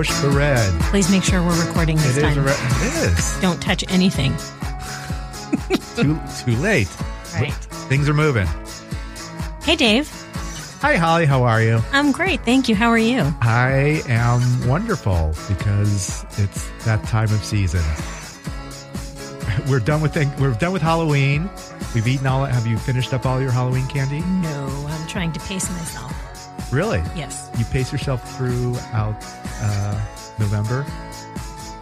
push the red. Please make sure we're recording this It is time. a red. It is. Don't touch anything. too, too late. Right. Things are moving. Hey, Dave. Hi, Holly. How are you? I'm great. Thank you. How are you? I am wonderful because it's that time of season. We're done with thing- we're done with Halloween. We've eaten all. It. Have you finished up all your Halloween candy? No, I'm trying to pace myself. Really? Yes. You pace yourself throughout uh, November.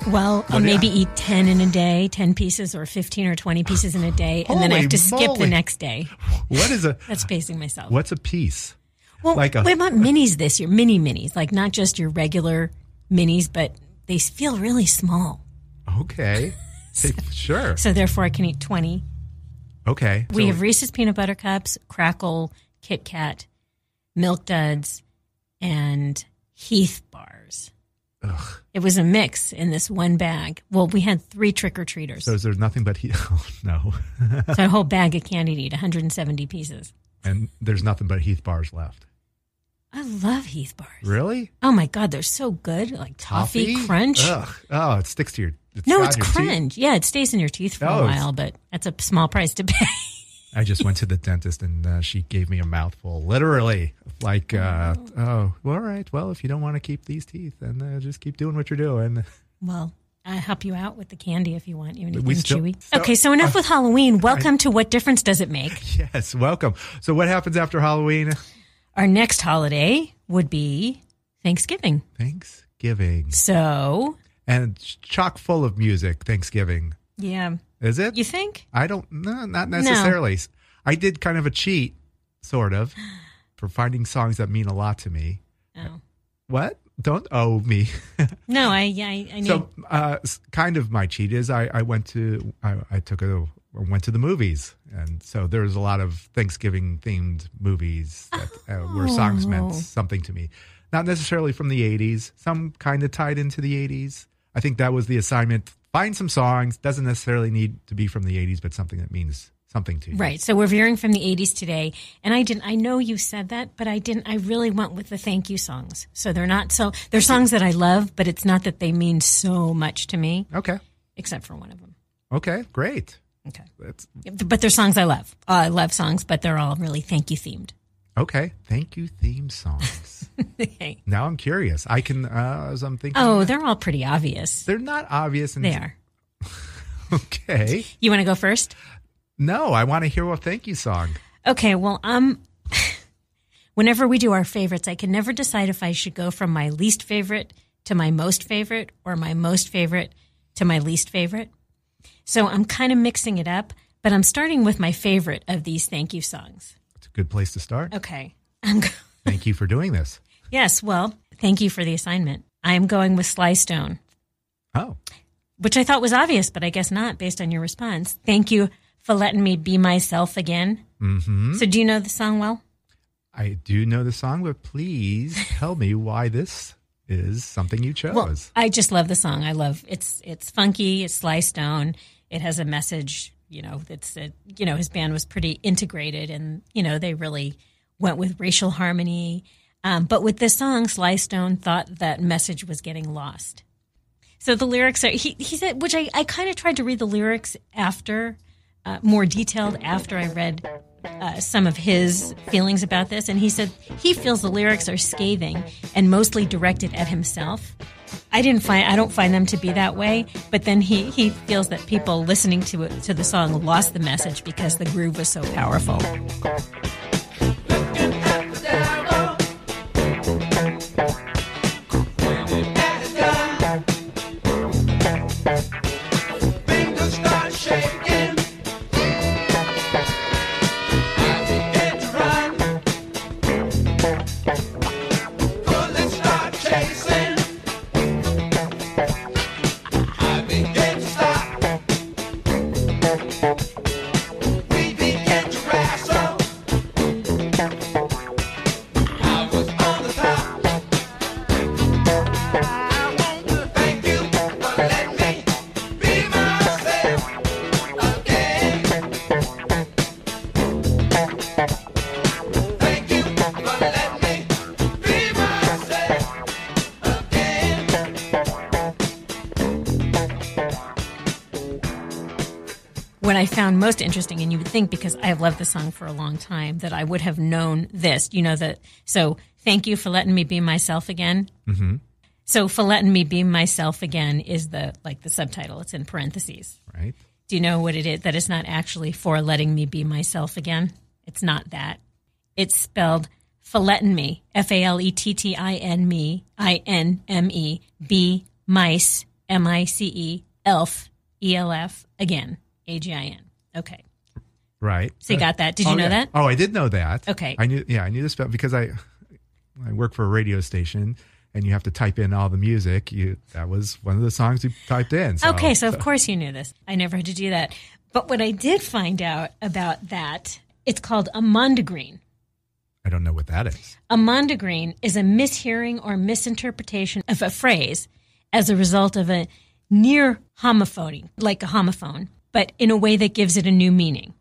Well, I'll What you- maybe eat 10 in a day, 10 pieces or 15 or 20 pieces in a day, and then I have to skip the next day. What is a That's pacing myself. what's a piece? Well, like a- we want minis this year, mini minis, like not just your regular minis, but they feel really small. Okay, sure. So therefore, I can eat 20. Okay, We So- have Reese's peanut butter cups, Crackle, Kit Kat, Milk Duds, and Heath bars. Ugh. It was a mix in this one bag. Well, we had three trick or treaters. So So is there nothing but he? Oh no, so a whole bag of candy to eat, 170 pieces. and there's nothing but Heath bars left. I love Heath bars. Really? Oh my God, they're so good. Like toffee, Toffee? crunch. Ugh. Oh, it sticks to your. It's No, it's your teeth. crunch. Yeah, it stays in your teeth for Oh, a while, but that's a small price to pay. I just went to the dentist and uh, she gave me a mouthful, literally. Like, uh, oh, well, all right. Well, if you don't want to keep these teeth, then uh, just keep doing what you're doing. well, I'll help you out with the candy if you want. You anything We still- chewy? so- okay, so enough with Halloween. Welcome to What Difference Does It Make? Yes, welcome. So, what happens after Halloween? Our next holiday would be Thanksgiving. Thanksgiving, So, and chock full of music. Thanksgiving, yeah, is it? you think? I don't. No, not necessarily. I did kind of a cheat, sort of, for finding songs that mean a lot to me. Oh. What? Don't owe me. No, I, yeah, I, I need. so, uh, kind of my cheat is I, I went to I, I took a went to the movies, and so there was a lot of Thanksgiving themed movies that uh, where songs Oh. meant something to me. Not necessarily from the '80s. Some kind of tied into the '80s. I think that was the assignment. Find some songs. Doesn't necessarily need to be from the '80s, but something that means something to you. Right. So we're veering from the 80s today. And I didn't, I know you said that, but I didn't, I really went with the thank you songs. So they're not so, they're songs that I love, but it's not that they mean so much to me, Okay. except for one of them. Okay. Great. Okay. That's But they're songs I love. Uh, I love songs, but they're all really thank you themed. Okay. Thank you. Theme songs. Okay. now I'm curious. I can uh, as I'm thinking. Oh, they're all pretty obvious. They're not obvious. They are. Okay. You want to go first? No, I want to hear a thank you song. Okay, well, um, whenever we do our favorites, I can never decide if I should go from my least favorite to my most favorite or my most favorite to my least favorite. So I'm kind of mixing it up, but I'm starting with my favorite of these thank you songs. Good place to start. Okay. I'm Thank you for doing this. yes, well, thank you for the assignment. I'm going with Sly Stone, Oh, which I thought was obvious, but I guess not based on your response. Thank you for letting me be myself again. mm-hmm. So do you know the song well? I do know the song, but please tell me why this is something you chose. Well, I just love the song. I love it's it's funky. It's Sly Stone. It has a message. You know, it's a, you know his band was pretty integrated, and you know they really went with racial harmony. Um, but with this song, Sly Stone thought that message was getting lost. So the lyrics are he he said, which I I kind of tried to read the lyrics after, uh, more detailed after I read uh, some of his feelings about this, and he said he feels the lyrics are scathing and mostly directed at himself. I didn't find I don't find them to be that way, but then he he feels that people listening to to the song lost the message because the groove was so powerful. I found most interesting, and you would think because I have loved the song for a long time that I would have known this. You know that. So thank you for letting me be myself again. Mm-hmm. So for letting me be myself again is the like the subtitle. It's in parentheses. Right? Do you know what it is? That it's not actually for letting me be myself again. It's not that. It's spelled Falettin me. F A L E T T I N me. I N M E. Be mice. M I C E. Elf. E L F. Again. A G I N. Okay. Right. So you got that. Did you oh, know yeah. that? Oh, I did know that. Okay. I knew. Yeah, I knew this spell because I I work for a radio station, and you have to type in all the music. You that was one of the songs you typed in. So, Okay, so of course you knew this. I never had to do that. But what I did find out about that, it's called a mondegreen. I don't know what that is. A mondegreen is a mishearing or misinterpretation of a phrase as a result of a near homophony, like a homophone, but in a way that gives it a new meaning.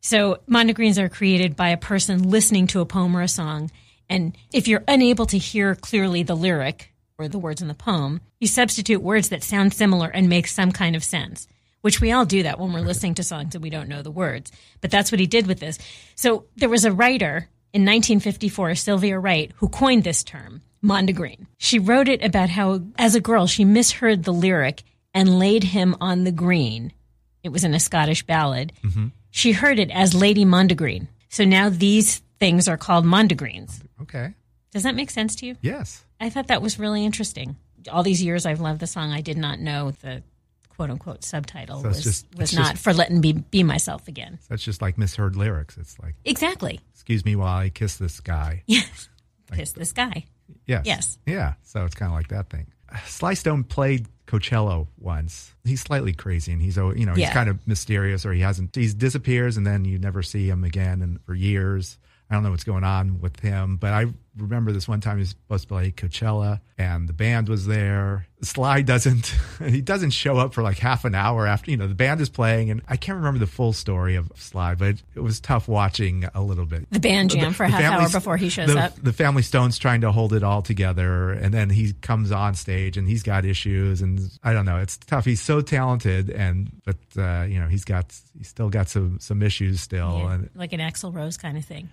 So mondegreens are created by a person listening to a poem or a song, and if you're unable to hear clearly the lyric or the words in the poem, you substitute words that sound similar and make some kind of sense. Which we all do that when we're listening to songs and we don't know the words. But that's what he did with this. So there was a writer in 1954, Sylvia Wright, who coined this term, mondegreen. She wrote it about how, as a girl, she misheard the lyric and laid him on the green. It was in a Scottish ballad. Mm-hmm. She heard it as Lady Mondegreen. So now these things are called mondegreens. Okay. Does that make sense to you? Yes. I thought that was really interesting. All these years I've loved the song, I did not know the quote unquote subtitle So was, just- was not just- for letting me be myself again. That's just like misheard lyrics. It's like, Exactly. excuse me while I kiss this guy. Yes. Kiss this guy. Yes. Yes. Yeah. So it's kind of like that thing. Sly Stone played Coachella once. He's slightly crazy, and he's you know he's Yeah. kind of mysterious, or he hasn't. He disappears, and then you never see him again, and for years. I don't know what's going on with him, but I remember this one time he was supposed to play Coachella, and the band was there. Sly doesn't. He doesn't show up for like half an hour after you know the band is playing, and I can't remember the full story of Sly, but it was tough watching a little bit The band jam for the half hour before he shows the, up. The family Stone's trying to hold it all together, and then he comes on stage and he's got issues, and I don't know. It's tough. He's so talented, and but uh, you know he's got he's still got some some issues still, Yeah, and like an Axl Rose kind of thing.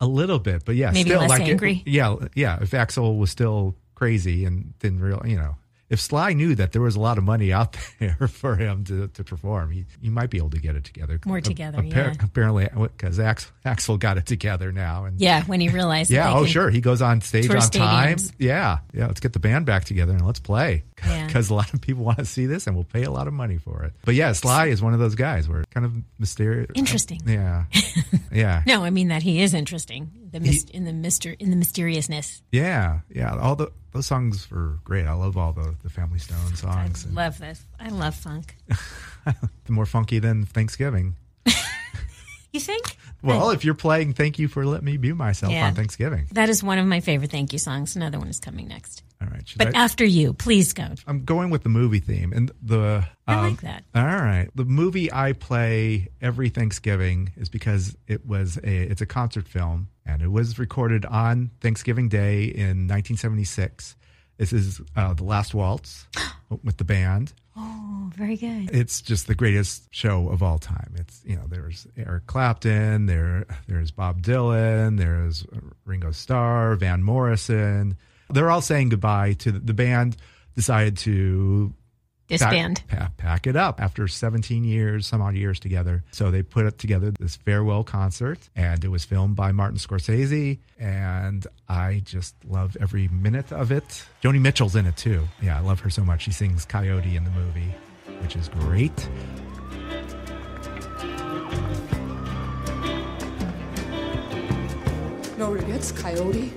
a little bit, but yeah, Maybe still less like it- angry? yeah, yeah. If Axl was still crazy and didn't real, you know. If Sly knew that there was a lot of money out there for him to, to perform, he, he might be able to get it together. More together, yeah. Apparently, uh, because Axl, Axl got it together now, and Yeah, when he realized. yeah. Oh, sure. He goes on stage on time. Yeah. Yeah. Let's get the band back together and let's play. Yeah. Because a lot of people want to see this and we'll pay a lot of money for it. But yeah, Sly is one of those guys where kind of mysterious. Uh, interesting. Yeah. Yeah. No, I mean that he is interesting. The mist in the mister in the mysteriousness. Yeah. Yeah. All the those songs were great. I love all the, the Family Stone I songs. And love this. I love funk. the more funky than Thanksgiving. You think? Well, if you're playing Thank You for Letting Me Be Myself Yeah. on Thanksgiving. That is one of my favorite thank you songs. Another one is coming next. All right. But I- after you, please go. I'm going with the movie theme and the. I um, like that. All right, the movie I play every Thanksgiving is because it was a it's a concert film and it was recorded on Thanksgiving Day in 1976. This is uh, the Last Waltz with the band. Oh, very good. It's just the greatest show of all time. It's you know there's Eric Clapton, there there's Bob Dylan, there's Ringo Starr, Van Morrison. They're all saying goodbye to the, the band. Decided to Disband. Pack, pa- pack it up after 17 years, some odd years together. So they put it together this farewell concert, and it was filmed by Martin Scorsese. And I just love every minute of it. Joni Mitchell's in it too. Yeah, I love her so much. She sings Coyote in the movie, which is great. No regrets, Coyote.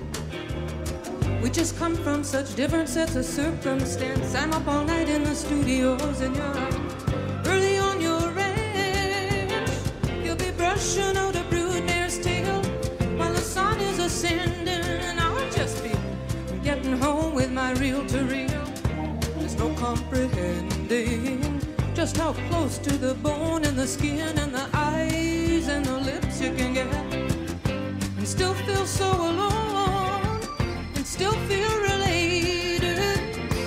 We just come from such different sets of circumstance. I'm up all night in the studios, and you're early on your ranch. You'll be brushing out a broodmare's tail while the sun is ascending, and I'll just be getting home with my reel to reel. There's no comprehending just how close to the bone and the skin and the eyes and the lips you can get and still feel so alone still feel related,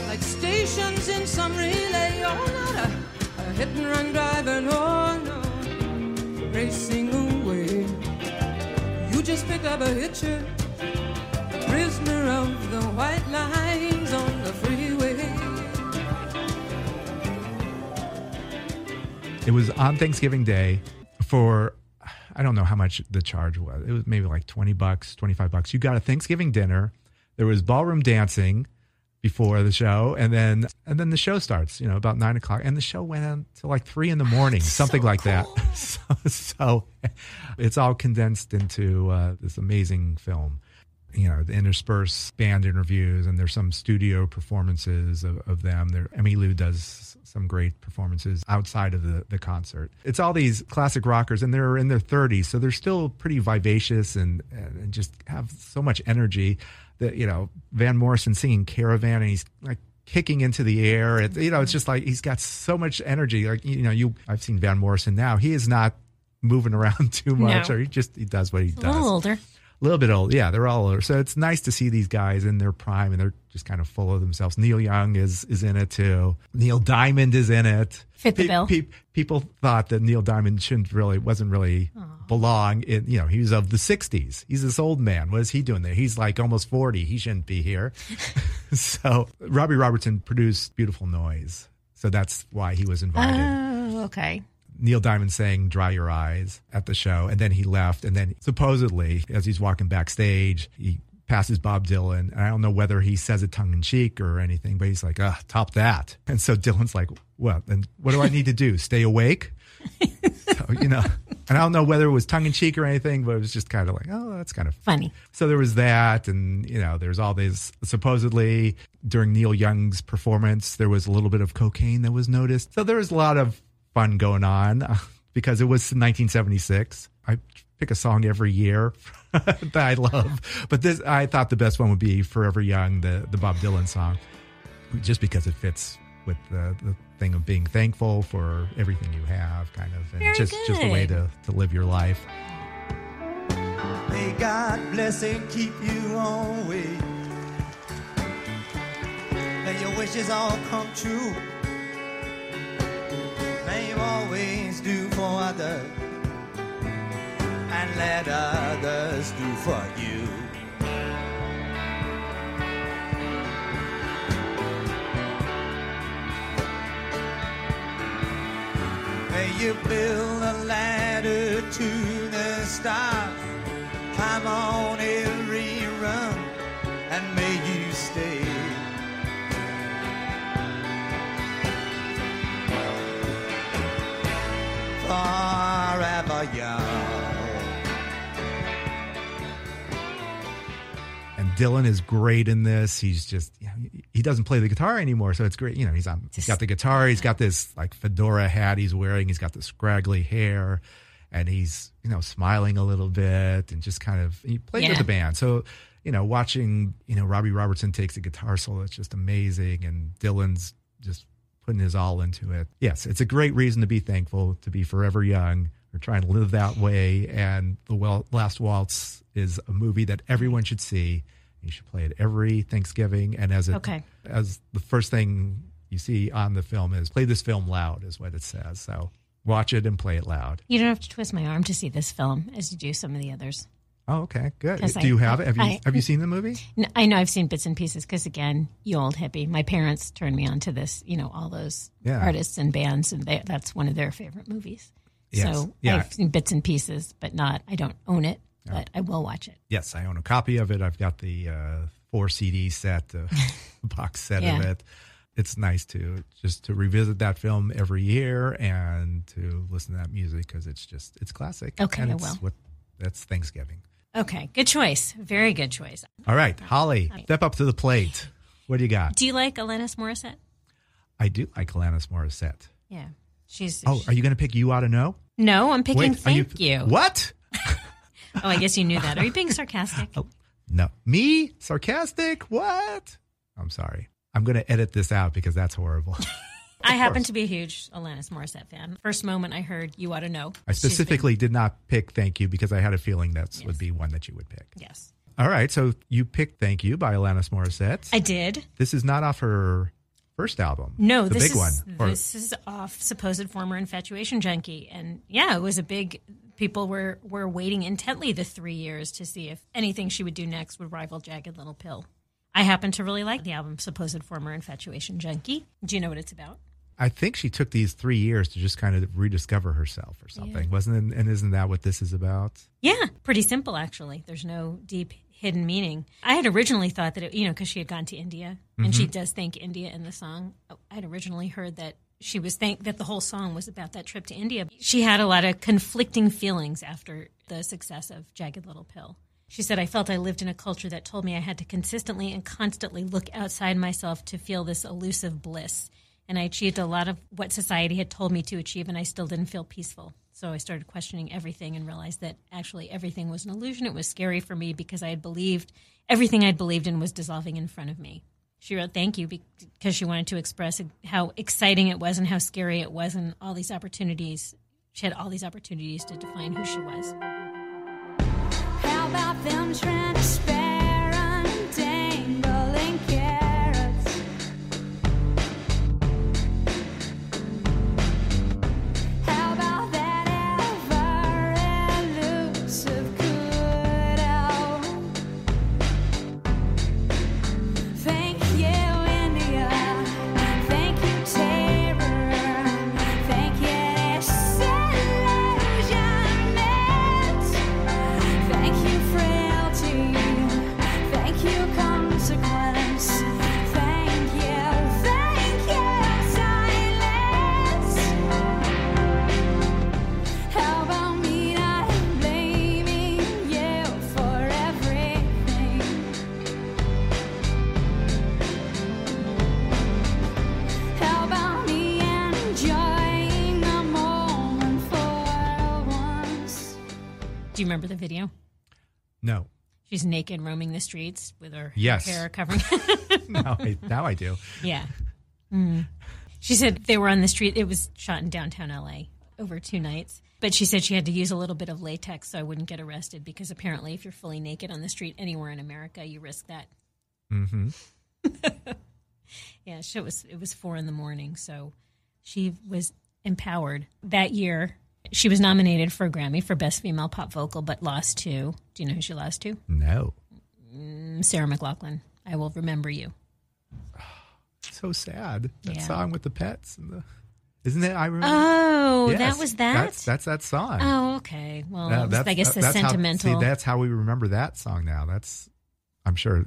like stations in some relay. You're not a, a hit and run driver, no, no, racing away. You just pick up a hitcher, prisoner of the white lines on the freeway. It was on Thanksgiving Day for I don't know how much the charge was. It was maybe like 20 bucks, 25 bucks. You got a Thanksgiving dinner there was ballroom dancing before the show and then and then the show starts, you know, about nine o'clock. And the show went on till like three in the morning, something like that. So, so it's all condensed into uh, this amazing film you know, the intersperse band interviews, and there's some studio performances of, of them. There, Emmylou does some great performances outside of the, the concert. It's all these classic rockers, and they're in their 30s, so they're still pretty vivacious and, and just have so much energy. That you know, Van Morrison singing "Caravan," and he's like kicking into the air. It, you know, it's just like he's got so much energy. Like you know, you I've seen Van Morrison now. He is not moving around too much, No. or he just he does what he does. A little older. A little bit old. Yeah, they're all older. So it's nice to see these guys in their prime and they're just kind of full of themselves. Neil Young is is in it too. Neil Diamond is in it. Fit the bill. people thought that Neil Diamond shouldn't really wasn't really belong in. You know, he was of the '60s. He's this old man. What is he doing there? He's like almost 40. He shouldn't be here. so Robbie Robertson produced "Beautiful Noise." So that's why he was invited. Oh, okay. Neil Diamond saying "Dry Your Eyes" at the show, and then he left. And then supposedly, as he's walking backstage, he passes Bob Dylan, and I don't know whether he says it tongue in cheek or anything, but he's like, "Ah, top that." And so Dylan's like, "What? Then what do I need to do? Stay awake?" so, you know, and I don't know whether it was tongue in cheek or anything, but it was just kind of like, "Oh, that's kind of Funny. so there was that, and you know, there's all these. Supposedly, during Neil Young's performance, there was a little bit of cocaine that was noticed. So there was a lot of fun going on because it was 1976. I pick a song every year that I love, but this I thought the best one would be "Forever Young," the the Bob Dylan song, just because it fits with the, the thing of being thankful for everything you have, kind of, and Very just just a way to to live your life. May God bless and keep you always. May your wishes all come true. You always do for others and let others do for you. May you build a ladder to the stars. Climb on and Dylan is great in this. He's just you know, he doesn't play the guitar anymore, so it's great. You know, he's on. He's got the guitar. He's got this like fedora hat he's wearing. He's got the scraggly hair, and he's you know smiling a little bit and just kind of he played with the band. So you know, watching you know Robbie Robertson takes a guitar solo, it's just amazing, and Dylan's just putting his all into it. Yes, it's a great reason to be thankful, to be forever young. We're trying to live that way. And The well, Last Waltz is a movie that everyone should see. You should play it every Thanksgiving. And as it, Okay. as the first thing you see on the film is play this film loud, is what it says. So watch it and play it loud. You don't have to twist my arm to see this film as you do some of the others. Oh, okay, good. Do I- you have it? Have you I- have you seen the movie? I know I've seen bits and pieces because, again, you old hippie. My parents turned me on to this, you know, all those Yeah. artists and bands, and they, that's one of their favorite movies. Yes. So Yeah. I've seen bits and pieces, but not, I don't own it, but I will watch it. Yes, I own a copy of it. I've got the uh, four CD set, uh, box set of it. It's nice to just to revisit that film every year and to listen to that music because it's just it's classic. Okay, and I it's will. What that's Thanksgiving. Okay, good choice. Very good choice. All right, Holly, step up to the plate. What do you got? Do you like Alanis Morissette? I do like Alanis Morissette. Yeah. She's. Oh, are you going to pick "You Ought to Know"? no, I'm picking Wait, Thank You. What? Oh, I guess you knew that. Are you being sarcastic? Oh, No, me sarcastic. What? I'm sorry. I'm going to edit this out because that's horrible. I happen to be a huge Alanis Morissette fan. First moment I heard You Ought to Know. I She's been- specifically did not pick "Thank You" because I had a feeling that would be one that you would pick. Yes. All right, so you picked "Thank You" by Alanis Morissette. I did. this is not off her first album. No, the this big is one. Or- this is off supposed former infatuation junkie, and yeah, it was a big people were were waiting intently the three years to see if anything she would do next would rival Jagged Little Pill. I happen to really like the album Supposed Former Infatuation Junkie. Do you know what it's about? I think she took these three years to just kind of rediscover herself or something, wasn't it? And isn't that what this is about? Yeah, pretty simple actually. There's no deep hidden meaning. I had originally thought that it, you know, because she had gone to India and she mm-hmm. does thank India in the song. I had originally heard that she was thank that the whole song was about that trip to India. She had a lot of conflicting feelings after the success of Jagged Little Pill. She said, I felt I lived in a culture that told me I had to consistently and constantly look outside myself to feel this elusive bliss. And I achieved a lot of what society had told me to achieve, and I still didn't feel peaceful. So I started questioning everything and realized that actually everything was an illusion. It was scary for me because I had believed everything I'd believed in was dissolving in front of me. She wrote thank you because she wanted to express how exciting it was and how scary it was, and all these opportunities. She had all these opportunities to define who she was. Do you remember the video? No. She's naked roaming the streets with her Yes. hair covering. Now I, now I do. yeah. Mm. She said they were on the street. It was shot in downtown LA over two nights. But she said she had to use a little bit of latex so I wouldn't get arrested because apparently, if you're fully naked on the street anywhere in America, you risk that. hmm Yeah, so it was it was four in the morning, so she was empowered that year. She was nominated for a Grammy for Best Female Pop Vocal, but lost to. Do you know who she lost to? No. Mm, Sarah McLachlan. I will remember you. So sad. That Yeah. song with the pets and the isn't it? I remember. Oh, Yes, that was that. That's that's that song. oh, okay. Well, Yeah, was, I guess the sentimental. How, see, that's how we remember that song now. That's, I'm sure,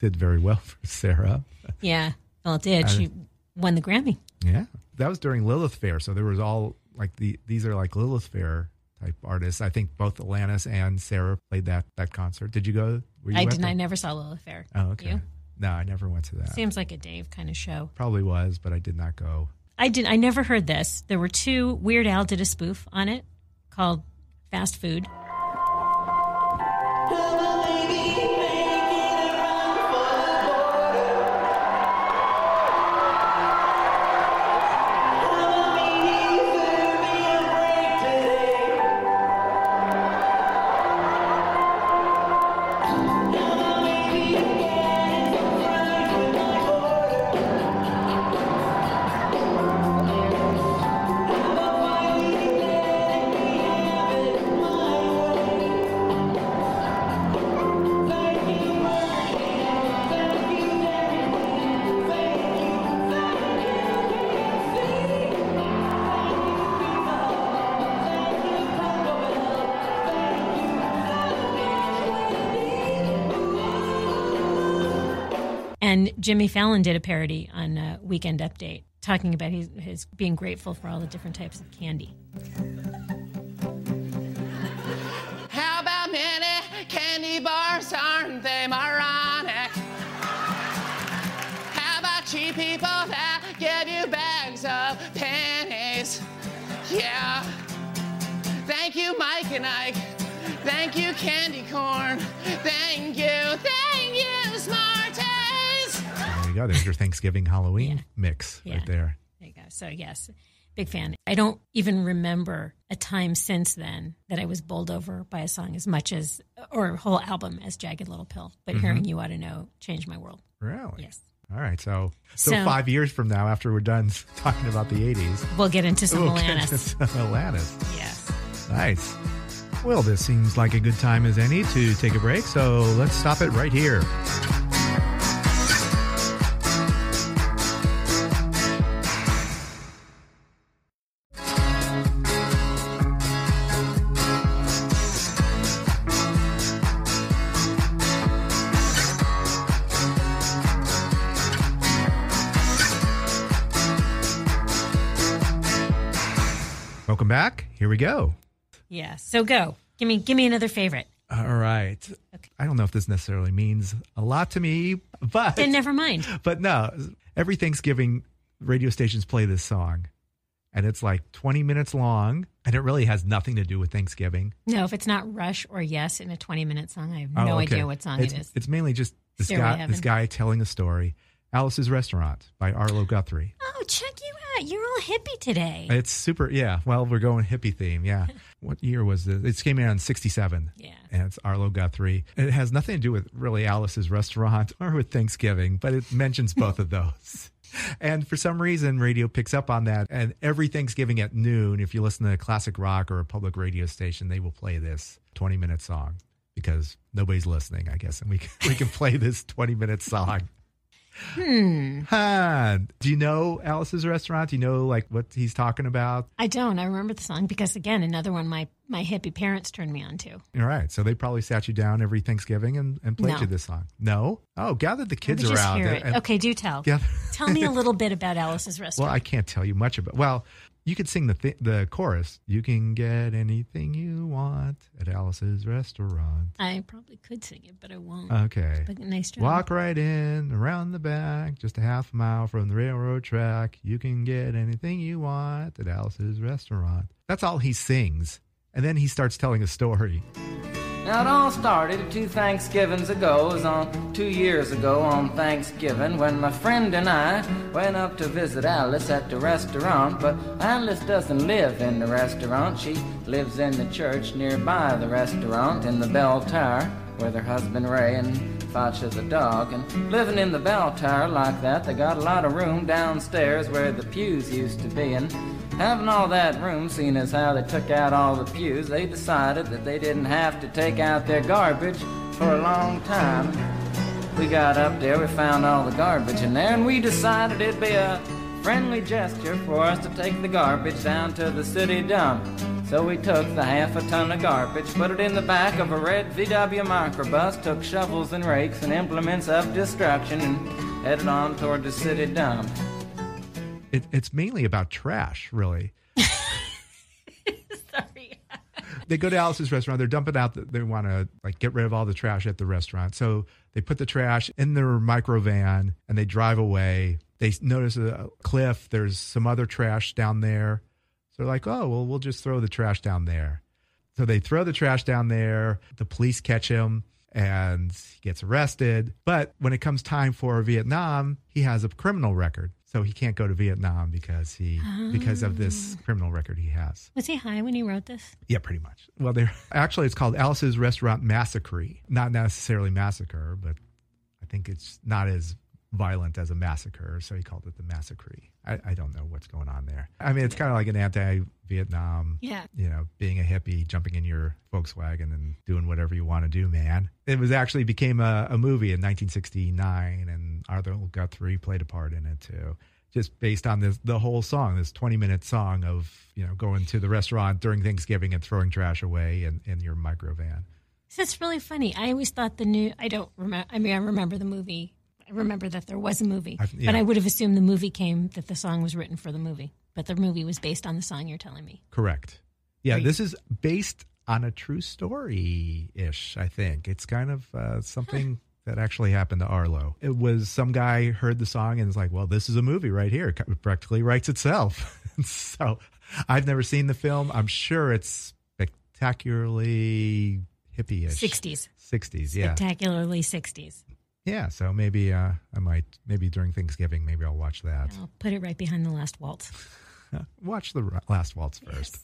did very well for Sarah. yeah. Well, it did. She won the Grammy. Yeah, that was during Lilith Fair, so there was all like the these are like Lilith Fair type artists. I think both Alanis and Sarah played that that concert. Did you go? Were you I didn't. I never saw Lilith Fair. Oh, okay. You? No, I never went to that. Seems like a Dave kind of show. Probably was, but I did not go. I did. I never heard this. There were two. Weird Al did a spoof on it called "Fast Food." And Jimmy Fallon did a parody on Weekend Update, talking about his, his being grateful for all the different types of candy. How about many candy bars? Aren't they moronic? How about cheap people that give you bags of pennies? Yeah. Thank you, Mike and Ike. Thank you, candy corn. Thank you go. There's your Thanksgiving Halloween Yeah. mix Yeah. right there. There you go. So, yes, big fan. I don't even remember a time since then that I was bowled over by a song as much as, or a whole album as Jagged Little Pill. But mm-hmm. hearing You Ought to Know changed my world. Really? Yes. All right. So, so, So- five years from now, after we're done talking about the 80s, We'll get into some we'll get Alanis. to some Alanis. Yes. Nice. Well, this seems like a good time as any to take a break, so let's stop it right here. Welcome back. Here we go. Yeah. So go. Give me give me another favorite. All right. Okay. I don't know if this necessarily means a lot to me, but Then never mind. but no, every Thanksgiving radio stations play this song. And it's like 20 minutes long, and it really has nothing to do with Thanksgiving. No, if it's not Rush or Yes in a 20 minute song, I have Oh, no okay. idea what song it's, it is. It's mainly just this Stairway guy, this guy telling a story. Alice's Restaurant by Arlo Guthrie. Oh, check you out. You're all hippie today. It's super, yeah. Well, we're going hippie theme, yeah. what year was this? It came out in 67. Yeah. And it's Arlo Guthrie. It has nothing to do with really Alice's Restaurant or with Thanksgiving, but it mentions both of those. And for some reason, radio picks up on that. And every Thanksgiving at noon, if you listen to a classic rock or a public radio station, they will play this 20 minute song because nobody's listening, I guess. And we we can play this 20 minute song. Hmm. Huh. Do you know Alice's Restaurant? Do you know like what he's talking about? I don't. I remember the song because, again, another one my, my hippie parents turned me on to. All right. So they probably sat you down every Thanksgiving and, and played No. you this song. No? Oh, gather the kids around. hear and- it. and- okay, do tell. Gather- Tell me a little bit about Alice's restaurant. Well, I can't tell you much about. Well, you could sing the th- the chorus. You can get anything you want at Alice's restaurant. I probably could sing it, but I won't. Okay. but nice job. Walk right in, around the back, just a half mile from the railroad track. You can get anything you want at Alice's restaurant. That's all he sings. And then he starts telling a story. Now it all started two Thanksgivings ago. It was on two years ago on Thanksgiving when my friend and I went up to visit Alice at the restaurant. But Alice doesn't live in the restaurant. She lives in the church nearby the restaurant in the bell tower with her husband Ray and Fasha the dog. And living in the bell tower like that, they got a lot of room downstairs where the pews used to be. And Having all that room, seeing as how they took out all the pews, they decided that they didn't have to take out their garbage for a long time. We got up there, we found all the garbage in there, and we decided it'd be a friendly gesture for us to take the garbage down to the city dump. So we took the half a ton of garbage, put it in the back of a red VW microbus, took shovels and rakes and implements of destruction, and headed on toward the city dump. It, it's mainly about trash, really. Sorry. they go to Alice's restaurant. They're dumping out. The, they want to like get rid of all the trash at the restaurant. So they put the trash in their micro van and they drive away. They notice a cliff. There's some other trash down there. So they're like, oh well, we'll just throw the trash down there. So they throw the trash down there. The police catch him and he gets arrested. But when it comes time for Vietnam, he has a criminal record. So he can't go to Vietnam because he because of this ah. criminal record he has. Was he high when he wrote this? Yeah, pretty much. Well, they're actually it's called Alice's Restaurant Massacree. Not necessarily massacre, but I think it's not as violent as a massacre, so he called it the massacre. I, I don't know what's going on there. I mean, it's kind of like an anti-Vietnam. Yeah. You know, being a hippie, jumping in your Volkswagen and doing whatever you want to do, man. It was actually became a, a movie in 1969, and Arthur Guthrie played a part in it too. Just based on this, the whole song, this 20 minute song of, you know, going to the restaurant during Thanksgiving and throwing trash away in, in your micro van. It's really funny. I always thought the new. I don't remember. I mean, I remember the movie. I remember that there was a movie, I've- yeah. but I would have assumed the movie came that the song was written for the movie. But the movie was based on the song you're telling me. Correct. Yeah, this is based on a true story ish, I think. It's kind of uh, something that actually happened to Arlo. It was some guy heard the song and was like, well, this is a movie right here. It practically writes itself. so I've never seen the film. I'm sure it's spectacularly hippie ish. 60s. 60s, yeah. Spectacularly 60s. Yeah, so maybe uh, I might, maybe during Thanksgiving, maybe I'll watch that. I'll put it right behind the last waltz. Watch the last waltz first.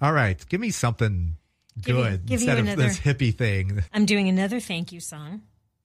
All right, give me something Give good give you instead of another- this hippie thing. I'm doing another thank you song,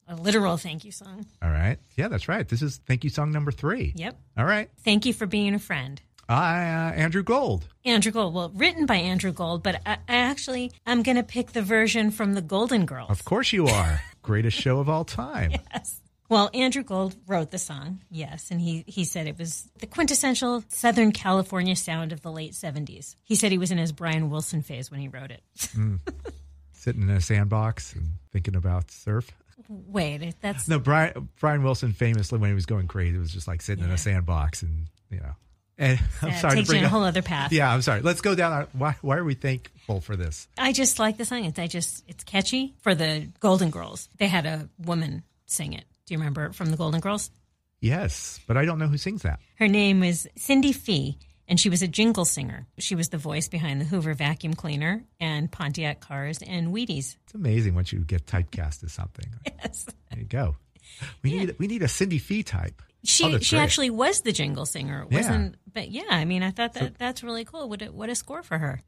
a literal thank you song. All right, yeah, that's right. This is thank you song number three. Yep. All right. Thank you for being a friend. Uh, Andrew Gold. Andrew Gold. Well, written by Andrew Gold, but I, I actually I'm going to pick the version from the Golden Girls. Of course you are. Greatest show of all time. Yes. Well, Andrew Gold wrote the song, yes, and he, he said it was the quintessential Southern California sound of the late 70s. He said he was in his Brian Wilson phase when he wrote it. Sitting in a sandbox and thinking about surf. Wait, that's No, Brian Brian Wilson famously when he was going crazy was just like sitting in a sandbox and you know. And I'm uh, sorry to takes you bring in a whole other path. Yeah, I'm sorry. Let's go down. Our, why, why are we thankful for this? I just like the song. It's I just it's catchy for the Golden Girls. They had a woman sing it. Do you remember it from the Golden Girls? Yes, but I don't know who sings that. Her name is Cindy Fee, and she was a jingle singer. She was the voice behind the Hoover vacuum cleaner and Pontiac cars and Wheaties. It's amazing once you get typecast as something. Yes. There you go. We need we need a Cindy Fee type. She Oh, she great. actually was the jingle singer. Yeah. wasn't but yeah, I mean I thought that that's really cool. What a, what a score for her.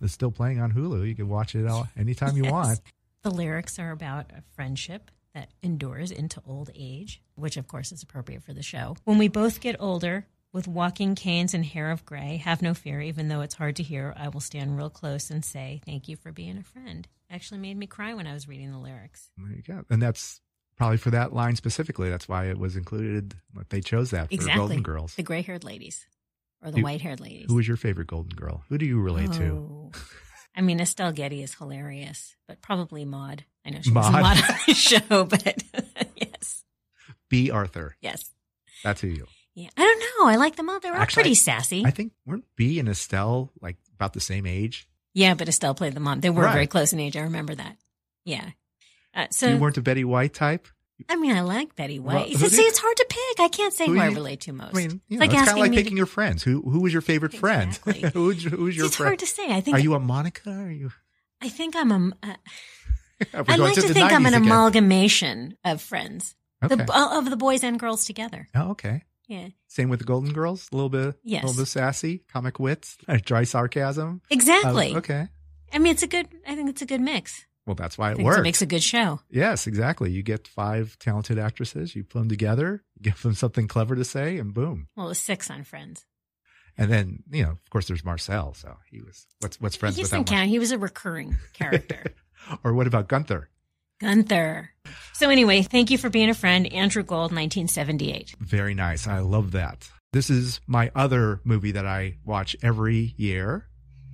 Is still playing on Hulu. You can watch it all anytime you want. The lyrics are about a friendship that endures into old age, which of course is appropriate for the show. When we both get older, with walking canes and hair of gray, have no fear, even though it's hard to hear, I will stand real close and say, Thank you for being a friend. Actually made me cry when I was reading the lyrics. There you go. And that's probably for that line specifically. That's why it was included. They chose that for Exactly. Golden Girls. The gray haired ladies. Or the Who- white haired ladies. Who was your favorite Golden Girl? Who do you relate to? Oh. I mean, Estelle Getty is hilarious, but probably Maude. I know she Maude. was Maude on the show, but yes, Bea. Arthur. yes. That's who you. Yeah, I don't know. I like them all. They're all Actually, pretty sassy. I think weren't Bea and Estelle like about the same age? yeah, but Estelle played the mom. They were Right. very close in age. I remember that. Yeah. Uh, so you weren't a Betty White type. I mean, I like Betty White. who See, it's hard to pick. I can't say Who who, I relate to most. I mean, you it's know, like it's kind of like picking your friends. Who who was your favorite friend? Exactly. who's, who's your it's friend? hard to say. I think. Are you a Monica? Are you? I think I'm a. Uh, I like to the think I'm an again. amalgamation of friends, Okay. the, uh, of the boys and girls together. oh, okay. Yeah, Same with the Golden Girls. A little bit, Yes. a little bit sassy, comic wits, dry sarcasm. exactly. Uh, okay. I mean, it's a good. I think it's a good mix. Well, that's why it works. it makes a good show. yes, exactly. You get five talented actresses, you put them together, give them something clever to say, and boom. Well, it was six on Friends. And then, you know, of course, there's Marcel. So he was what's what's friends he with doesn't count. He was a recurring character. Or what about Gunther? Gunther. So anyway, thank you for being a friend, Andrew Gold, 1978. Very nice. I love that. This is my other movie that I watch every year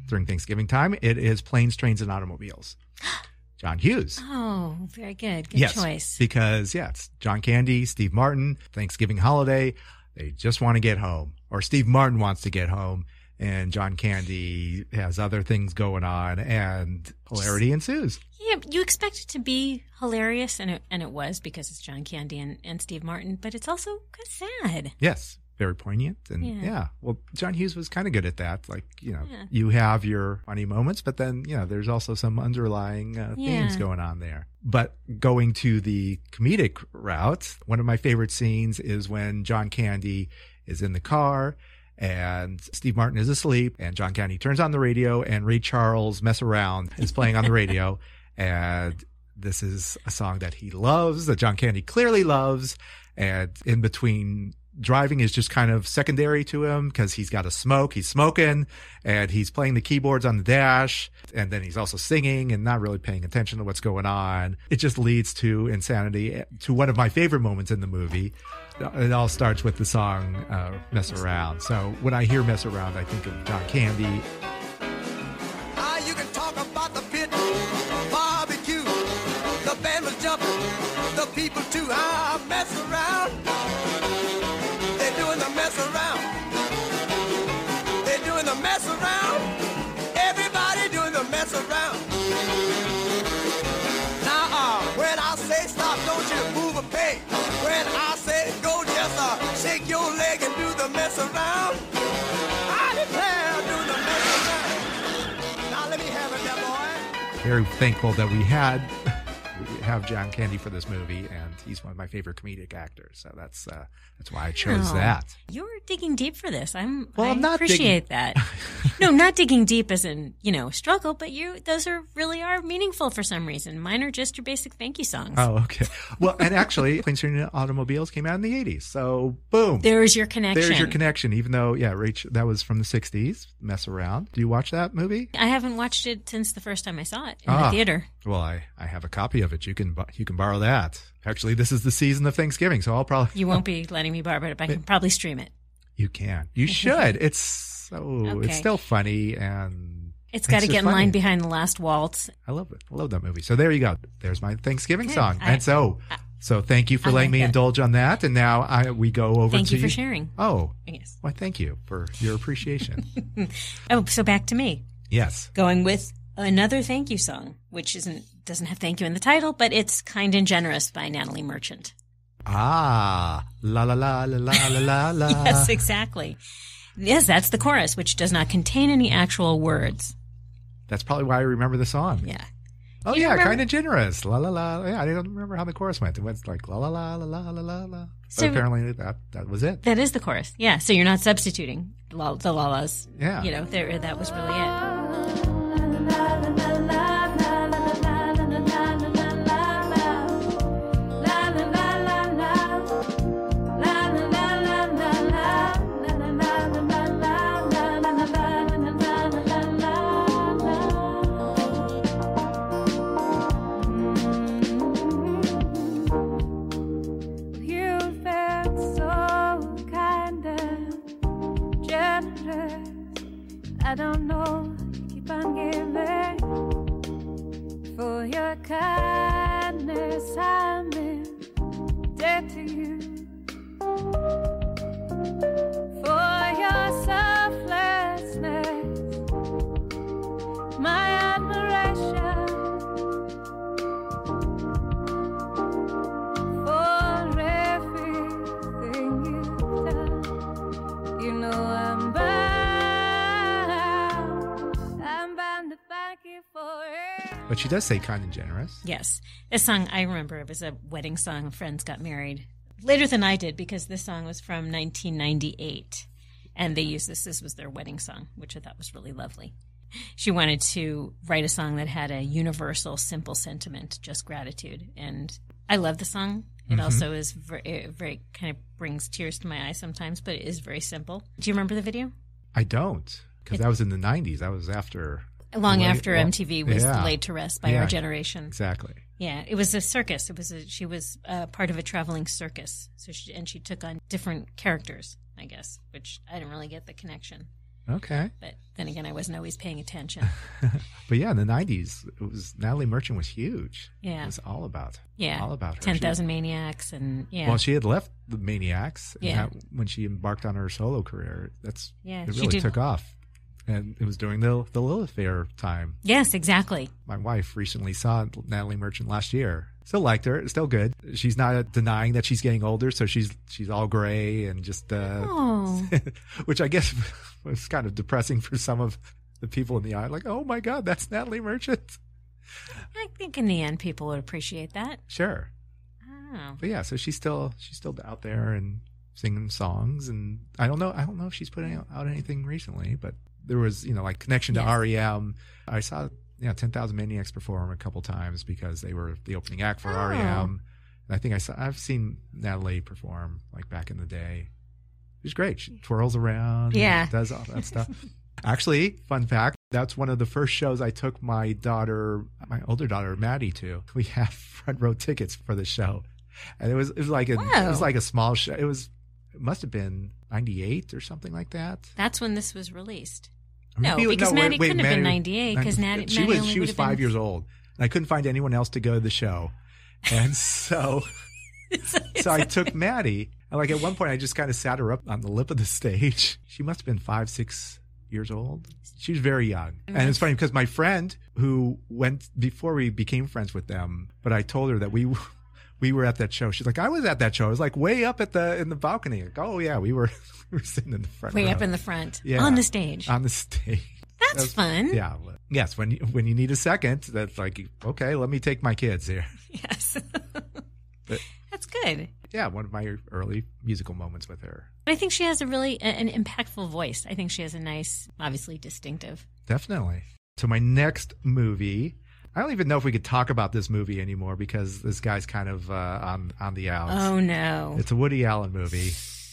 during Thanksgiving time. It is Planes, Trains, and Automobiles. John Hughes. Oh, very good. Good yes, choice. because yeah, it's John Candy, Steve Martin, Thanksgiving holiday. They just want to get home, or Steve Martin wants to get home, and John Candy has other things going on, and hilarity ensues. Yeah, you expect it to be hilarious, and it and it was because it's John Candy and, and Steve Martin, but it's also kind of sad. Yes, very poignant, and Yeah. yeah. Well, John Hughes was kind of good at that. Like you know, Yeah. you have your funny moments, but then you know, there's also some underlying uh, themes Yeah. going on there. But going to the comedic route, one of my favorite scenes is when John Candy is in the car. And Steve Martin is asleep, and John Candy turns on the radio, and Ray Charles "Mess Around" is playing on the radio, and this is a song that he loves, that John Candy clearly loves, and in between driving is just kind of secondary to him because he's got a smoke. He's smoking and he's playing the keyboards on the dash. And then he's also singing and not really paying attention to what's going on. It just leads to insanity to one of my favorite moments in the movie. It all starts with the song, uh, Mess Around. So when I hear Mess Around, I think of John Candy. Ah, people too. Ah, mess around. Very thankful that we had have John Candy for this movie, and he's one of my favorite comedic actors. So that's uh, that's why I chose Oh, that. You're digging deep for this. I'm. Well, I I'm not appreciate that. no, not digging deep as in you know struggle, but you those are really are meaningful for some reason. Mine are just your basic thank you songs. Oh, okay. Well, and actually, Planes, Trains, Automobiles came out in the '80s, so boom. There's your connection. There's your connection. Even though, yeah, Rach, that was from the '60s. Mess around. Do you watch that movie? I haven't watched it since the first time I saw it in Ah. the theater. Well, I, I have a copy of it. You can you can borrow that. Actually, this is the season of Thanksgiving, so I'll probably You won't be letting me borrow it, but I can probably stream it. you can you should. It's so Okay. it's still funny and It's got to get in funny. line behind the last waltz. I love it. I love that movie. So there you go. There's my Thanksgiving Good. song. I- and so so thank you for I letting like me that. indulge on that. And now I we go over Thank to you for sharing. Oh, Yes. why? Thank you for your appreciation. Oh, so back to me. yes. Going with another thank you song, which isn't doesn't have thank you in the title, but it's Kind and Generous by Natalie Merchant. Ah, la la la la la la la yes, exactly. Yes, that's the chorus, which does not contain any actual words. That's probably why I remember the song. Yeah. Oh You yeah, kind of generous. La la la. Yeah, I don't remember how the chorus went. It went like la la la la la la la la. But So- apparently that that was it. That is the chorus. Yeah, so you're not substituting la- the lalas. Yeah. You know, there that was really it. But she does say kind and generous. Yes. A song, I remember it was a wedding song. Friends got married later than I did because this song was from 1998. And they used this. This was their wedding song, which I thought was really lovely. She wanted to write a song that had a universal, simple sentiment, just gratitude. And I love the song. It mm-hmm. also is very, very kind of brings tears to my eyes sometimes, but it is very simple. Do you remember the video? I don't because that was in the '90s. That was after. Long Well, after well, MTV was yeah. laid to rest by Yeah. our generation. Exactly. Yeah, it was a circus. It was a, she was uh, part of a traveling circus. So she and she took on different characters, I guess, which I didn't really get the connection. Okay. But then again, I wasn't always paying attention. But yeah, in the '90s, it was Natalie Merchant was huge. Yeah. It was all about. Yeah, All about her. Ten Thousand Maniacs, and yeah, Well, she had left the Maniacs. Yeah. that- when she embarked on her solo career, that's Yeah, it she really did- took off, and it was during the the Lilith Fair time. yes, exactly. My wife recently saw Natalie Merchant last year. Still liked her. Still good. She's not denying that she's getting older, so she's she's all gray and just, uh, Oh, which I guess was kind of depressing for some of the people in the aisle. Like, oh my god, that's Natalie Merchant. I think in the end, people would appreciate that. Sure. Oh, but yeah, so she's still she's still out there and singing songs, and I don't know I don't know if she's putting out anything recently, but there was you know like connection to. REM. I saw you know Ten Thousand Maniacs perform a couple times because they were the opening act for Oh. REM, and I think I saw I've seen Natalie perform like back in the day. She's great. She twirls around, and Yeah. does all that stuff. Actually, fun fact, that's one of the first shows I took my daughter, my older daughter, Maddie, to. We have front row tickets for the show. And it was it was like a it was like a small show. It was it must have been 98 or something like that. that's when this was released. No, maybe because wait- Maddie wait, couldn't have been 98 because Maddie, she was she was 5 been- years old. And I couldn't find anyone else to go to the show. And so so I took Maddie. And like at one point, I just kind of sat her up on the lip of the stage. She must have been five, six years old. She was very young. And it's funny because my friend who went before we became friends with them, but I told her that we we were at that show. She's like, I was at that show. I was like way up at the in the balcony. Like, oh yeah, we were we were sitting in the front. way row. up in the front Yeah. on the stage. on the stage. That's fun. Yeah. Yes. When you, when you need a second, that's like okay. Let me take my kids here. Yes. But- That's good. Yeah, one of my early musical moments with her. But I think she has a really an impactful voice. I think she has a nice, obviously distinctive. Definitely. So my next movie, I don't even know if we could talk about this movie anymore because this guy's kind of uh, on on the outs. Oh no. It's a Woody Allen movie.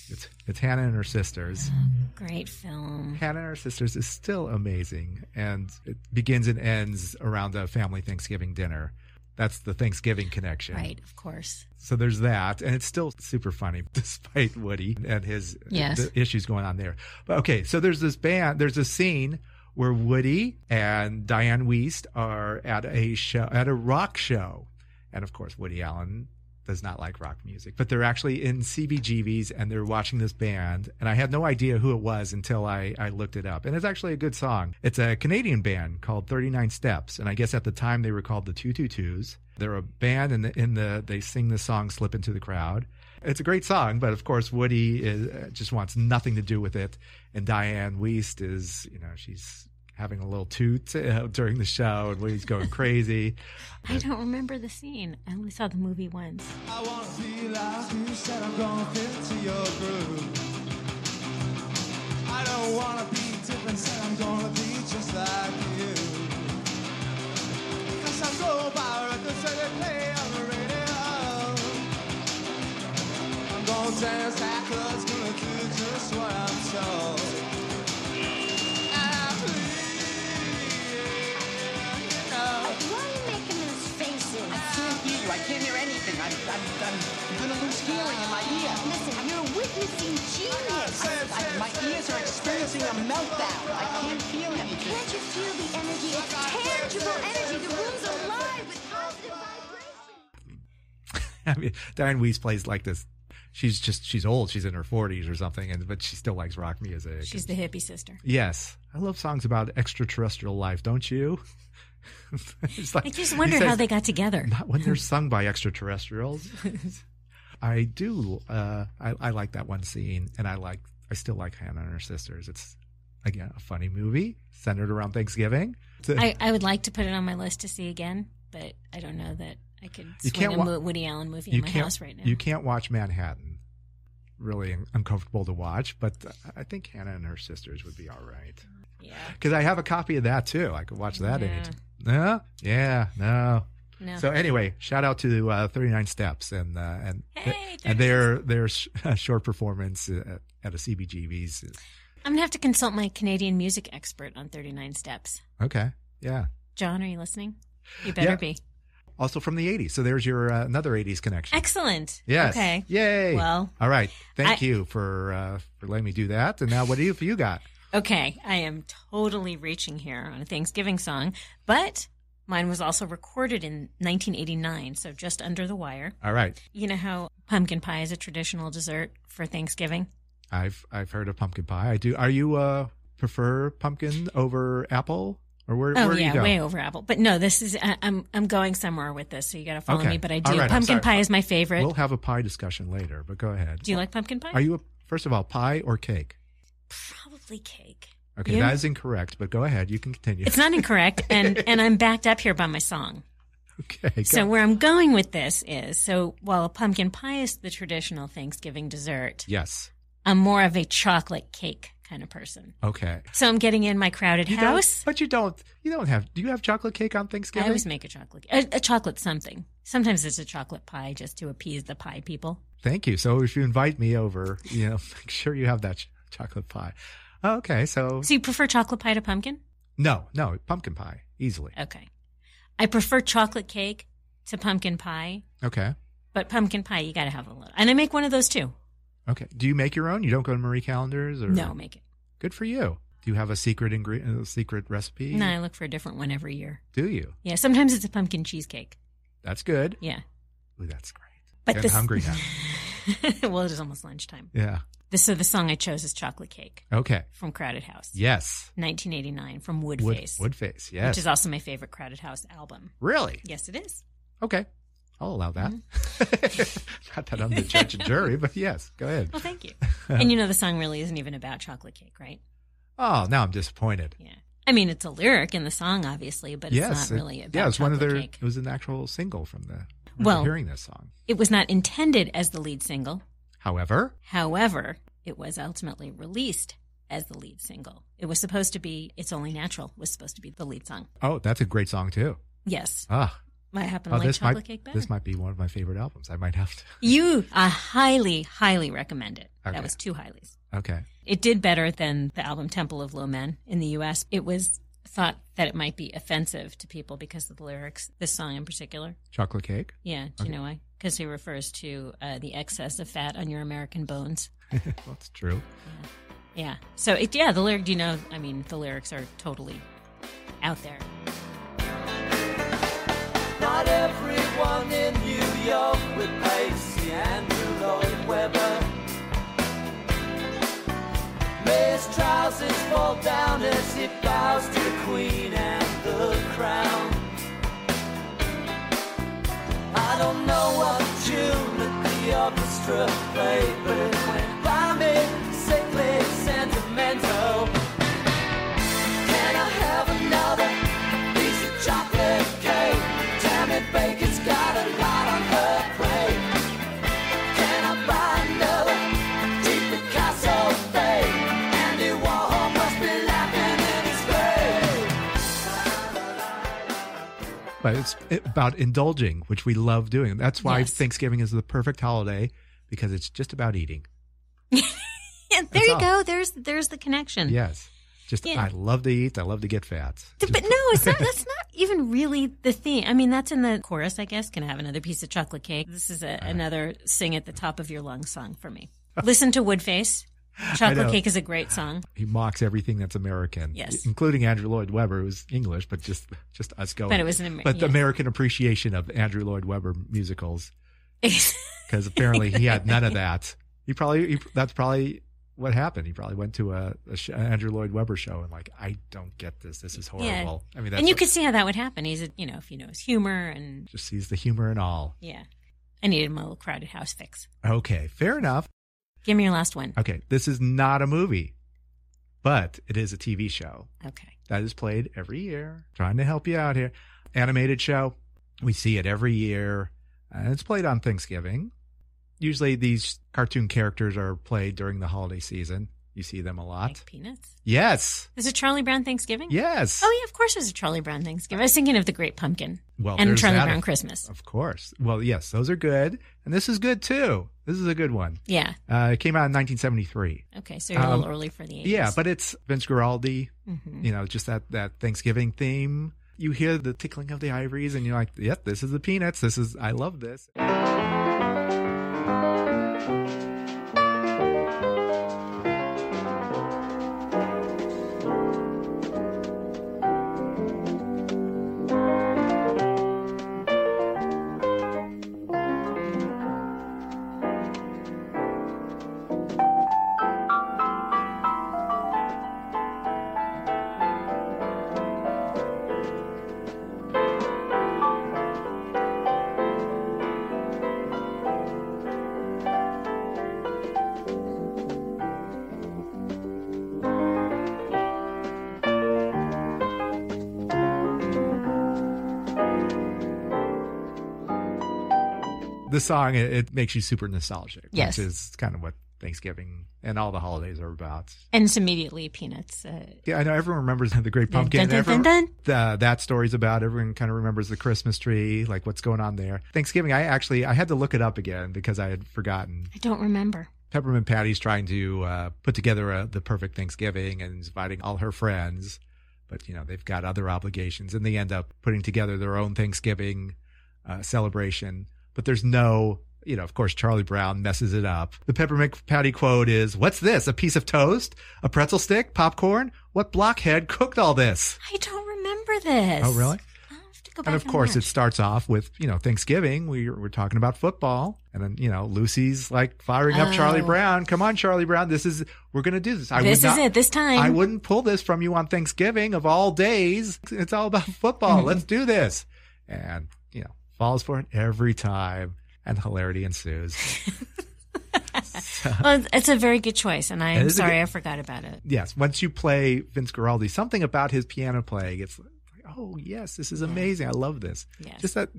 It's it's Hannah and her sisters. Great film. Hannah and her sisters is still amazing, and it begins and ends around a family Thanksgiving dinner. That's the Thanksgiving connection. Right, of course. So there's that, and it's still super funny despite Woody and his Yes. the issues going on there. But okay, so there's this band, there's a scene where Woody and Dianne Wiest are at a show, at a rock show, and of course Woody Allen does not like rock music, but they're actually in CBGBs and they're watching this band, and I had no idea who it was until I I looked it up, and it's actually a good song. It's a Canadian band called 39 Steps, and I guess at the time they were called the 222s. They're a band, and the, in the they sing the song "Slip Into the Crowd." It's a great song, but of course Woody is, uh, just wants nothing to do with it, and Dianne Wiest is, you know, she's having a little toot uh, during the show, and Woody's going crazy. I don't remember the scene. I only saw the movie once. I wanna be like you said I'm gonna fit into your groove. I don't wanna be different, said I'm gonna be just like you. Cause I'm so by records that they play on the radio. I'm gonna dance backwards, gonna do just what I'm told. I'm, I'm, I'm, I'm gonna lose hearing in my ear. Listen, you're witnessing genius. I, my ears are experiencing a meltdown. I can't feel anything. Can't you feel the energy? It's tangible energy. The room's alive with positive vibration. I mean, Dianne Wiest plays like this. She's just she's old. She's in her 40s or something, and but she still likes rock music. She's the hippie sister. Yes, I love songs about extraterrestrial life, don't you? Like- I just wonder how they got together. Not when they're sung by extraterrestrials. I do. Uh, I, I like that one scene, and I like. I still like Hannah and her sisters. It's again a funny movie centered around Thanksgiving. I, I would like to put it on my list to see again, but I don't know that I could You swing can't a wa- Mo- Woody Allen movie in my house right now. You can't watch Manhattan. Really uncomfortable to watch, but I think Hannah and her sisters would be all right. yeah. Because I have a copy of that too. I could watch that Yeah. anytime. No, yeah, no. No. So anyway, shout out to uh, Thirty Nine Steps and uh, and Hey, and their their sh- short performance at, at a CBGB's. I'm gonna have to consult my Canadian music expert on 39 Steps. Okay, yeah. John, are you listening? You better Yeah. be. Also from the '80s. So there's your uh, another '80s connection. Excellent. Yes. Okay. Yay. Well, All right. Thank I- you for uh, for letting me do that. And now, what do you you got? Okay, I am totally reaching here on a Thanksgiving song, but mine was also recorded in 1989, so just under the wire. All right. You know how pumpkin pie is a traditional dessert for Thanksgiving? I've I've heard of pumpkin pie. I do. Are you uh prefer pumpkin over apple or where? Oh where yeah, you way over apple. But no, this is I, I'm I'm going somewhere with this, so you got to follow Okay. me. But I do right, pumpkin pie is my favorite. We'll have a pie discussion later, but go ahead. do you like pumpkin pie? Are you a, first of all pie or cake? Probably cake. Okay, You? that is incorrect. But go ahead. You can continue. It's not incorrect, and and I'm backed up here by my song. okay. go- So where I'm going with this is so while a pumpkin pie is the traditional Thanksgiving dessert, yes. I'm more of a chocolate cake kind of person. Okay. So I'm getting in my crowded You house. but you don't. You don't have. Do you have chocolate cake on Thanksgiving? I always make a chocolate a, a chocolate something. Sometimes it's a chocolate pie just to appease the pie people. Thank you. So if you invite me over, you know, make sure you have that ch- chocolate pie. Okay. So So you prefer chocolate pie to pumpkin? no, no pumpkin pie easily. Okay. I prefer chocolate cake to pumpkin pie, Okay. but pumpkin pie you got to have a little. And I make one of those too. Okay. Do you make your own? You don't go to Marie Callender's or No, make it. Good for you. Do you have a secret ingredient, a uh, secret recipe? No, I look for a different one every year. Do you? Yeah, sometimes it's a pumpkin cheesecake. That's good. Yeah. Ooh, that's great. But this- hungry now. well, it is almost lunchtime. Yeah. The, so the song I chose is Chocolate Cake Okay. from Crowded House. Yes. 1989 from Wood, Woodface. Woodface. Yes. Which is also my favorite Crowded House album. really Yes, it is. okay. I'll allow that. Mm-hmm. Not that I'm the judge and jury, but yes. Go ahead. Well, thank you. and you know, the song really isn't even about chocolate cake, right? Oh, now I'm disappointed. Yeah. I mean, it's a lyric in the song, obviously, but it's yes, not it- really about yeah, it's one of their. cake. It was an actual single from the. Well- hearing this song. It was not intended as the lead single. However, However, it was ultimately released as the lead single. It was supposed to be "It's Only Natural" was supposed to be the lead song. oh, that's a great song too. Yes, Ah, I happen oh, like chocolate might cake better. this might be one of my favorite albums. I might have to. You, I highly, highly recommend it. Okay. That was two highlies. Okay. It did better than the album Temple of Low Men in the U.S. It was thought that it might be offensive to people because of the lyrics. This song in particular. Chocolate cake. Yeah, do you know why? Because he refers to uh, the excess of fat on your American bones. That's true. Yeah. So it, yeah, the lyric. Do you know? I mean, the lyrics are totally out there. Not everyone in New York would Pacey Andrew Lloyd Webber. May's trousers fall down as he bows to the Queen and the crown. I don't know what tune that the orchestra played, But it's about indulging, which we love doing. That's why Yes. Thanksgiving is the perfect holiday because it's just about eating. There That's you all. go. There's there's the connection. Yes. Just Yeah. I love to eat. I love to get fat. But no, it's not. That's not even really the theme. I mean, that's in the chorus, I guess. Can I have another piece of chocolate cake? This is a, uh. another sing at the top of your lungs song for me. Listen to Woodface. Chocolate cake is a great song. He mocks everything that's American. Yes. Including Andrew Lloyd Webber, who's English, but just just us going. But it was an Amer- But the. American appreciation of Andrew Lloyd Webber musicals. Because apparently he had none of that. He probably he, that's probably what happened. He probably went to a, a Andrew Lloyd Webber show and like, I don't get this. This is horrible. I mean, that's and you what- could see how that would happen. He's, a, you know, if he knows humor and just sees the humor and all. yeah. I needed my little crowded house fix. Okay, fair enough. Give me your last one. Okay, this is not a movie, but it is a TV show Okay. that is played every year. Trying to help you out here. Animated show. We see it every year, and it's played on Thanksgiving. Usually, these cartoon characters are played during the holiday season. You see them a lot. Like peanuts. Yes. Is it Charlie Brown Thanksgiving? Yes. Oh yeah, of course there's a Charlie Brown Thanksgiving. I was thinking of the Great Pumpkin Well, and Charlie that. Brown Christmas. Of course. Well, yes, those are good, and this is good too. This is a good one. Yeah. Uh, it came out in 1973. Okay, so you're a little Um, early for the 80s. Yeah, but it's Vince Guaraldi. Mhm. You know, just that that Thanksgiving theme. You hear the tickling of the ivories, and you're like, "Yep, this is the Peanuts. This is I love this." Song it, it makes you super nostalgic, Yes. which is kind of what Thanksgiving and all the holidays are about. and it's immediately Peanuts. Uh, Yeah, I know everyone remembers the Great Pumpkin. dun, dun, Everyone- dun, The, that story's about. Everyone kind of remembers the Christmas tree, like what's going on there. Thanksgiving, I actually I had to look it up again because I had forgotten. I don't remember. Peppermint Patty's trying to uh, put together a, the perfect Thanksgiving and inviting all her friends, but you know they've got other obligations, and they end up putting together their own Thanksgiving uh, celebration. But there's no, you know, of course Charlie Brown messes it up. The Peppermint Patty quote is, "What's this? A piece of toast? A pretzel stick? Popcorn? What blockhead cooked all this?" I don't remember this. Oh, really? I'll have to go back And of course, it starts off with you know Thanksgiving. We're we're talking about football, and then you know Lucy's like firing up Charlie Oh. Brown. Come on, Charlie Brown, this is we're gonna do this. I This would is not- it, this time. I wouldn't pull this from you on Thanksgiving of all days. It's all about football. Mm-hmm. Let's do this, and falls for it every time, and hilarity ensues. Well, it's a very good choice, and I'm sorry good- I forgot about it. yes, once you play Vince Guaraldi, something about his piano playing, it's like, oh yes, this is amazing. I love this. Yes. Just that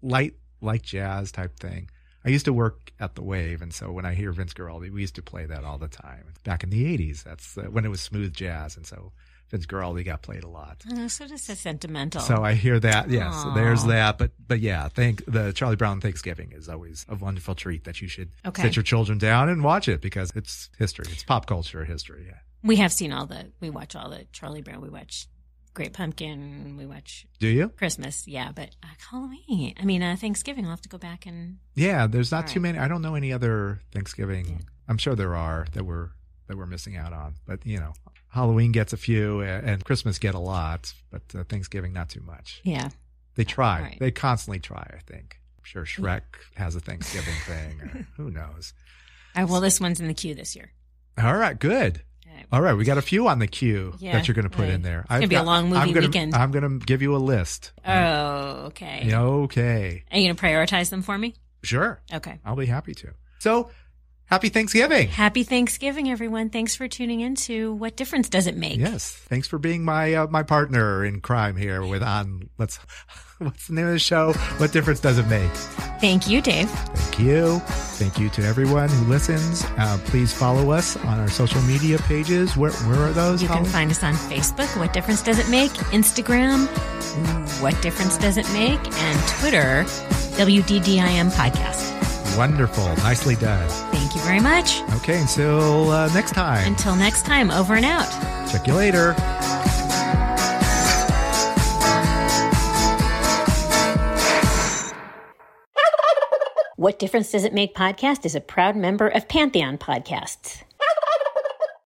light, like jazz type thing. I used to work at the Wave, and so when I hear Vince Guaraldi, we used to play that all the time back in the '80s. That's uh, when it was smooth jazz, and so Vince Guaraldi got played a lot. Oh, so just a sentimental. So I hear that. Yes, Aw. there's that. But but yeah, thank the Charlie Brown Thanksgiving is always a wonderful treat that you should Okay. sit your children down and watch it because it's history. It's pop culture history. Yeah. we have seen all the. We watch all the Charlie Brown. We watch Great Pumpkin. We watch Do you? Christmas. Yeah, but uh, Halloween. I mean, uh, Thanksgiving. I'll have to go back and. Yeah, there's not All too right. many. I don't know any other Thanksgiving. I'm sure there are that we're that we're missing out on. But you know, Halloween gets a few, and Christmas get a lot, but uh, Thanksgiving not too much. Yeah. They try. Right. They constantly try. I think. I'm sure Shrek has a Thanksgiving thing. Who knows? All right, well, this one's in the queue this year. All right, good. All right. We got a few on the queue Yeah, that you're going to put right. in there. It's gonna be a long movie I'm gonna, weekend. I'm going to give you a list. Oh, okay. Okay, Are you going to prioritize them for me? sure. Okay. I'll be happy to. So, happy Thanksgiving. Happy Thanksgiving, everyone. Thanks for tuning in to What Difference Does It Make? Yes, thanks for being my uh, my partner in crime here with on. Let's. What's the name of the show? What difference does it make? Thank you, Dave. Thank you. Thank you to everyone who listens. Uh, please follow us on our social media pages. Where where are those? You can Holly? find us on Facebook, What Difference Does It Make? Instagram, What Difference Does It Make? And Twitter, WDDIM Podcast. Wonderful, nicely done. Thank you very much. Okay, until uh, next time. Until next time, over and out. Check you later. What Difference Does It Make podcast is a proud member of Pantheon Podcasts.